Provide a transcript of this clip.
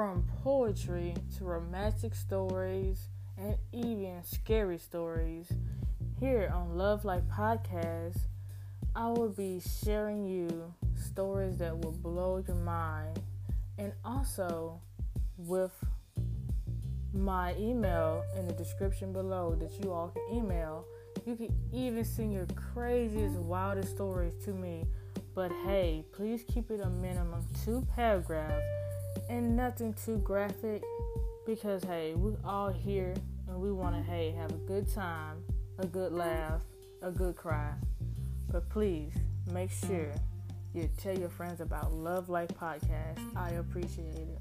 from poetry to romantic stories and even scary stories. Here on Love Life Podcast, I will be sharing you stories that will blow your mind and also with my email in the description below that you all can email. You can even send your craziest, wildest stories to me. But hey, please keep it a minimum two paragraphs and nothing too graphic because hey, we all here and we want to hey have a good time, a good laugh, a good cry. But please make sure you tell your friends about Love Life Podcast. I appreciate it.